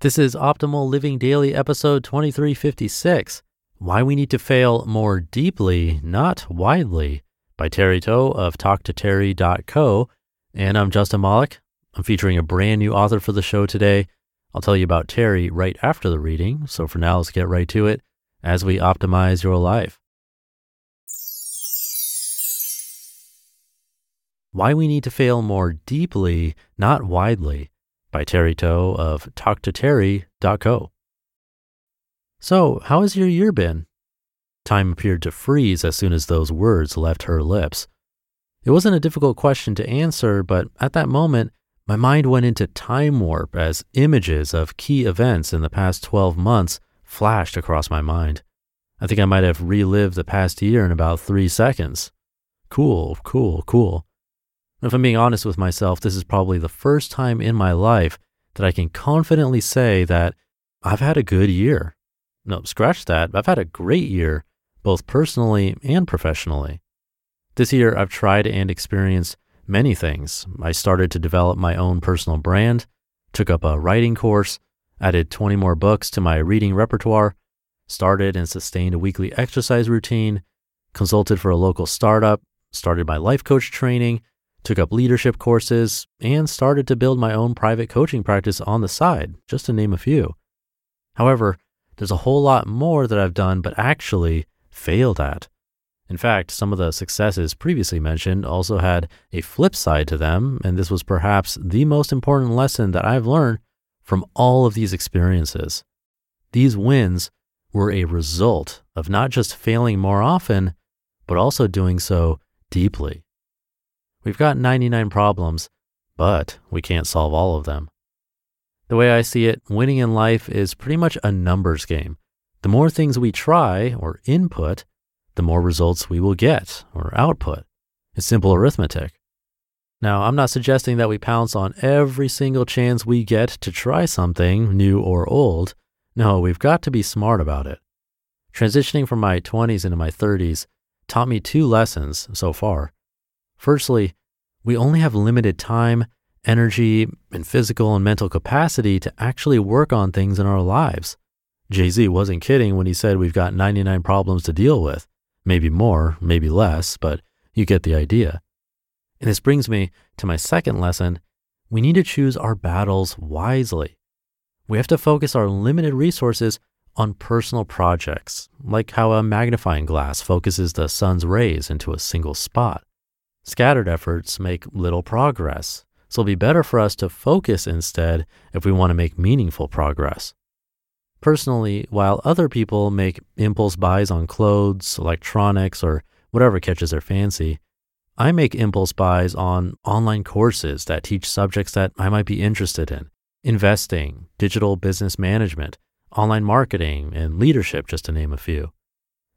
This is Optimal Living Daily, episode 2356 Why We Need to Fail More Deeply, Not Widely, by Terry Tow of TalkToTerry.co. And I'm Justin Malik. I'm featuring a brand new author for the show today. I'll tell you about Terry right after the reading. So for now, let's get right to it as we optimize your life. Why We Need to Fail More Deeply, Not Widely by Terry Tow of TalkToTerry.co. So, how has your year been? Time appeared to freeze as soon as those words left her lips. It wasn't a difficult question to answer, but at that moment, my mind went into time warp as images of key events in the past 12 months flashed across my mind. I think I might have relived the past year in about three seconds. Cool, cool, cool. If I'm being honest with myself, this is probably the first time in my life that I can confidently say that I've had a good year. No, scratch that. I've had a great year, both personally and professionally. This year, I've tried and experienced many things. I started to develop my own personal brand, took up a writing course, added 20 more books to my reading repertoire, started and sustained a weekly exercise routine, consulted for a local startup, started my life coach training, took up leadership courses, and started to build my own private coaching practice on the side, just to name a few. However, there's a whole lot more that I've done but actually failed at. In fact, some of the successes previously mentioned also had a flip side to them, and this was perhaps the most important lesson that I've learned from all of these experiences. These wins were a result of not just failing more often, but also doing so deeply. We've got 99 problems, but we can't solve all of them. The way I see it, winning in life is pretty much a numbers game. The more things we try or input, the more results we will get or output. It's simple arithmetic. Now, I'm not suggesting that we pounce on every single chance we get to try something, new or old. No, we've got to be smart about it. Transitioning from my 20s into my 30s taught me two lessons so far. Firstly, we only have limited time, energy, and physical and mental capacity to actually work on things in our lives. Jay Z wasn't kidding when he said we've got 99 problems to deal with. Maybe more, maybe less, but you get the idea. And this brings me to my second lesson. We need to choose our battles wisely. We have to focus our limited resources on personal projects, like how a magnifying glass focuses the sun's rays into a single spot. Scattered efforts make little progress, so it'll be better for us to focus instead if we want to make meaningful progress. Personally, while other people make impulse buys on clothes, electronics, or whatever catches their fancy, I make impulse buys on online courses that teach subjects that I might be interested in investing, digital business management, online marketing, and leadership, just to name a few.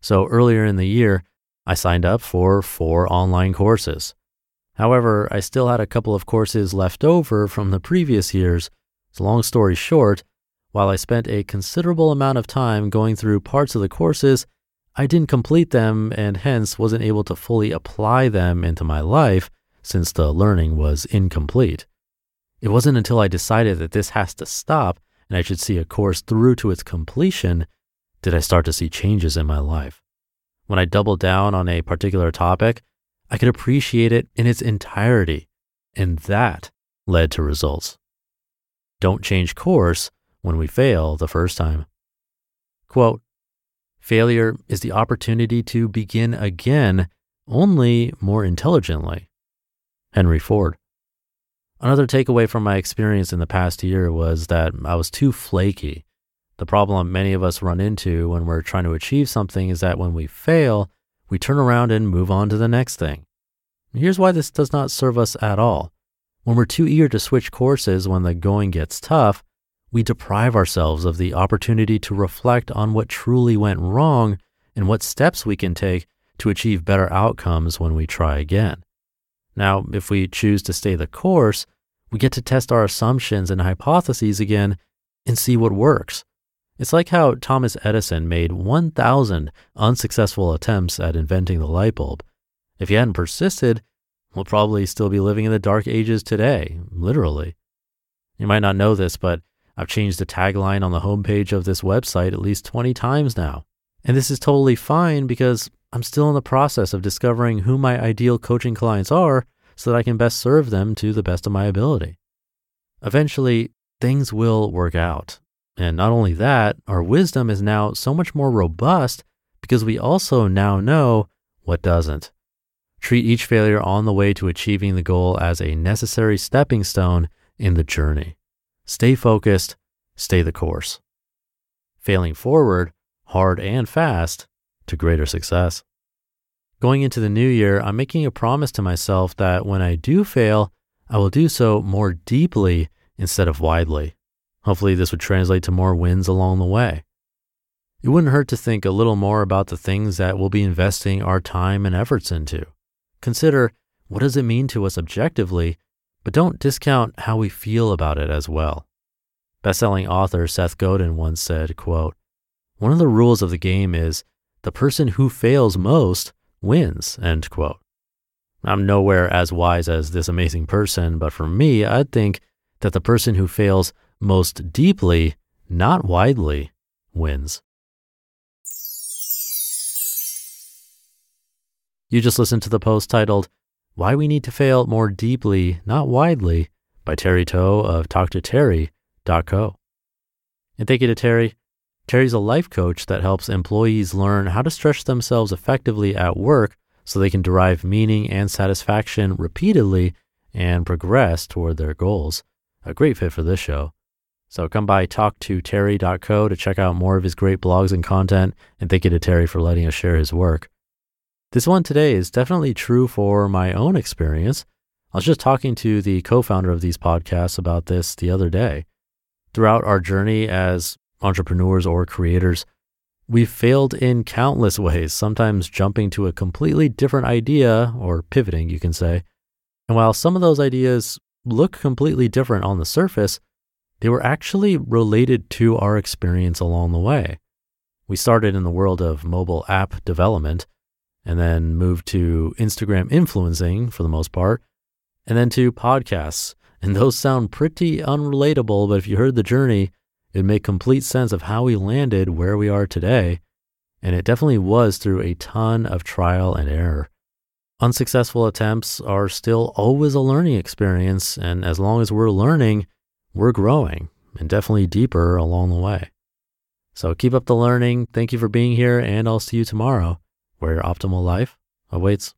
So earlier in the year, I signed up for four online courses. However, I still had a couple of courses left over from the previous years. So, long story short, while I spent a considerable amount of time going through parts of the courses, I didn't complete them and hence wasn't able to fully apply them into my life since the learning was incomplete. It wasn't until I decided that this has to stop and I should see a course through to its completion did I start to see changes in my life when I doubled down on a particular topic, I could appreciate it in its entirety. And that led to results. Don't change course when we fail the first time. Quote, failure is the opportunity to begin again, only more intelligently. Henry Ford. Another takeaway from my experience in the past year was that I was too flaky the problem many of us run into when we're trying to achieve something is that when we fail, we turn around and move on to the next thing. Here's why this does not serve us at all. When we're too eager to switch courses when the going gets tough, we deprive ourselves of the opportunity to reflect on what truly went wrong and what steps we can take to achieve better outcomes when we try again. Now, if we choose to stay the course, we get to test our assumptions and hypotheses again and see what works. It's like how Thomas Edison made 1,000 unsuccessful attempts at inventing the light bulb. If he hadn't persisted, we'll probably still be living in the dark ages today, literally. You might not know this, but I've changed the tagline on the homepage of this website at least 20 times now. And this is totally fine because I'm still in the process of discovering who my ideal coaching clients are so that I can best serve them to the best of my ability. Eventually, things will work out. And not only that, our wisdom is now so much more robust because we also now know what doesn't. Treat each failure on the way to achieving the goal as a necessary stepping stone in the journey. Stay focused, stay the course. Failing forward, hard and fast, to greater success. Going into the new year, I'm making a promise to myself that when I do fail, I will do so more deeply instead of widely. Hopefully, this would translate to more wins along the way. It wouldn't hurt to think a little more about the things that we'll be investing our time and efforts into. Consider what does it mean to us objectively, but don't discount how we feel about it as well. Bestselling author Seth Godin once said, quote, One of the rules of the game is the person who fails most wins, end quote. I'm nowhere as wise as this amazing person, but for me, I'd think that the person who fails most deeply, not widely, wins. You just listened to the post titled, Why We Need to Fail More Deeply, Not Widely, by Terry Toe of TalkToTerry.co. And thank you to Terry Terry's a life coach that helps employees learn how to stretch themselves effectively at work so they can derive meaning and satisfaction repeatedly and progress toward their goals. A great fit for this show. So come by talktoterry.co to check out more of his great blogs and content. And thank you to Terry for letting us share his work. This one today is definitely true for my own experience. I was just talking to the co founder of these podcasts about this the other day. Throughout our journey as entrepreneurs or creators, we've failed in countless ways, sometimes jumping to a completely different idea or pivoting, you can say. And while some of those ideas look completely different on the surface, they were actually related to our experience along the way. We started in the world of mobile app development and then moved to Instagram influencing for the most part, and then to podcasts. And those sound pretty unrelatable, but if you heard the journey, It'd make complete sense of how we landed where we are today. And it definitely was through a ton of trial and error. Unsuccessful attempts are still always a learning experience. And as long as we're learning, we're growing and definitely deeper along the way. So keep up the learning. Thank you for being here, and I'll see you tomorrow where your optimal life awaits.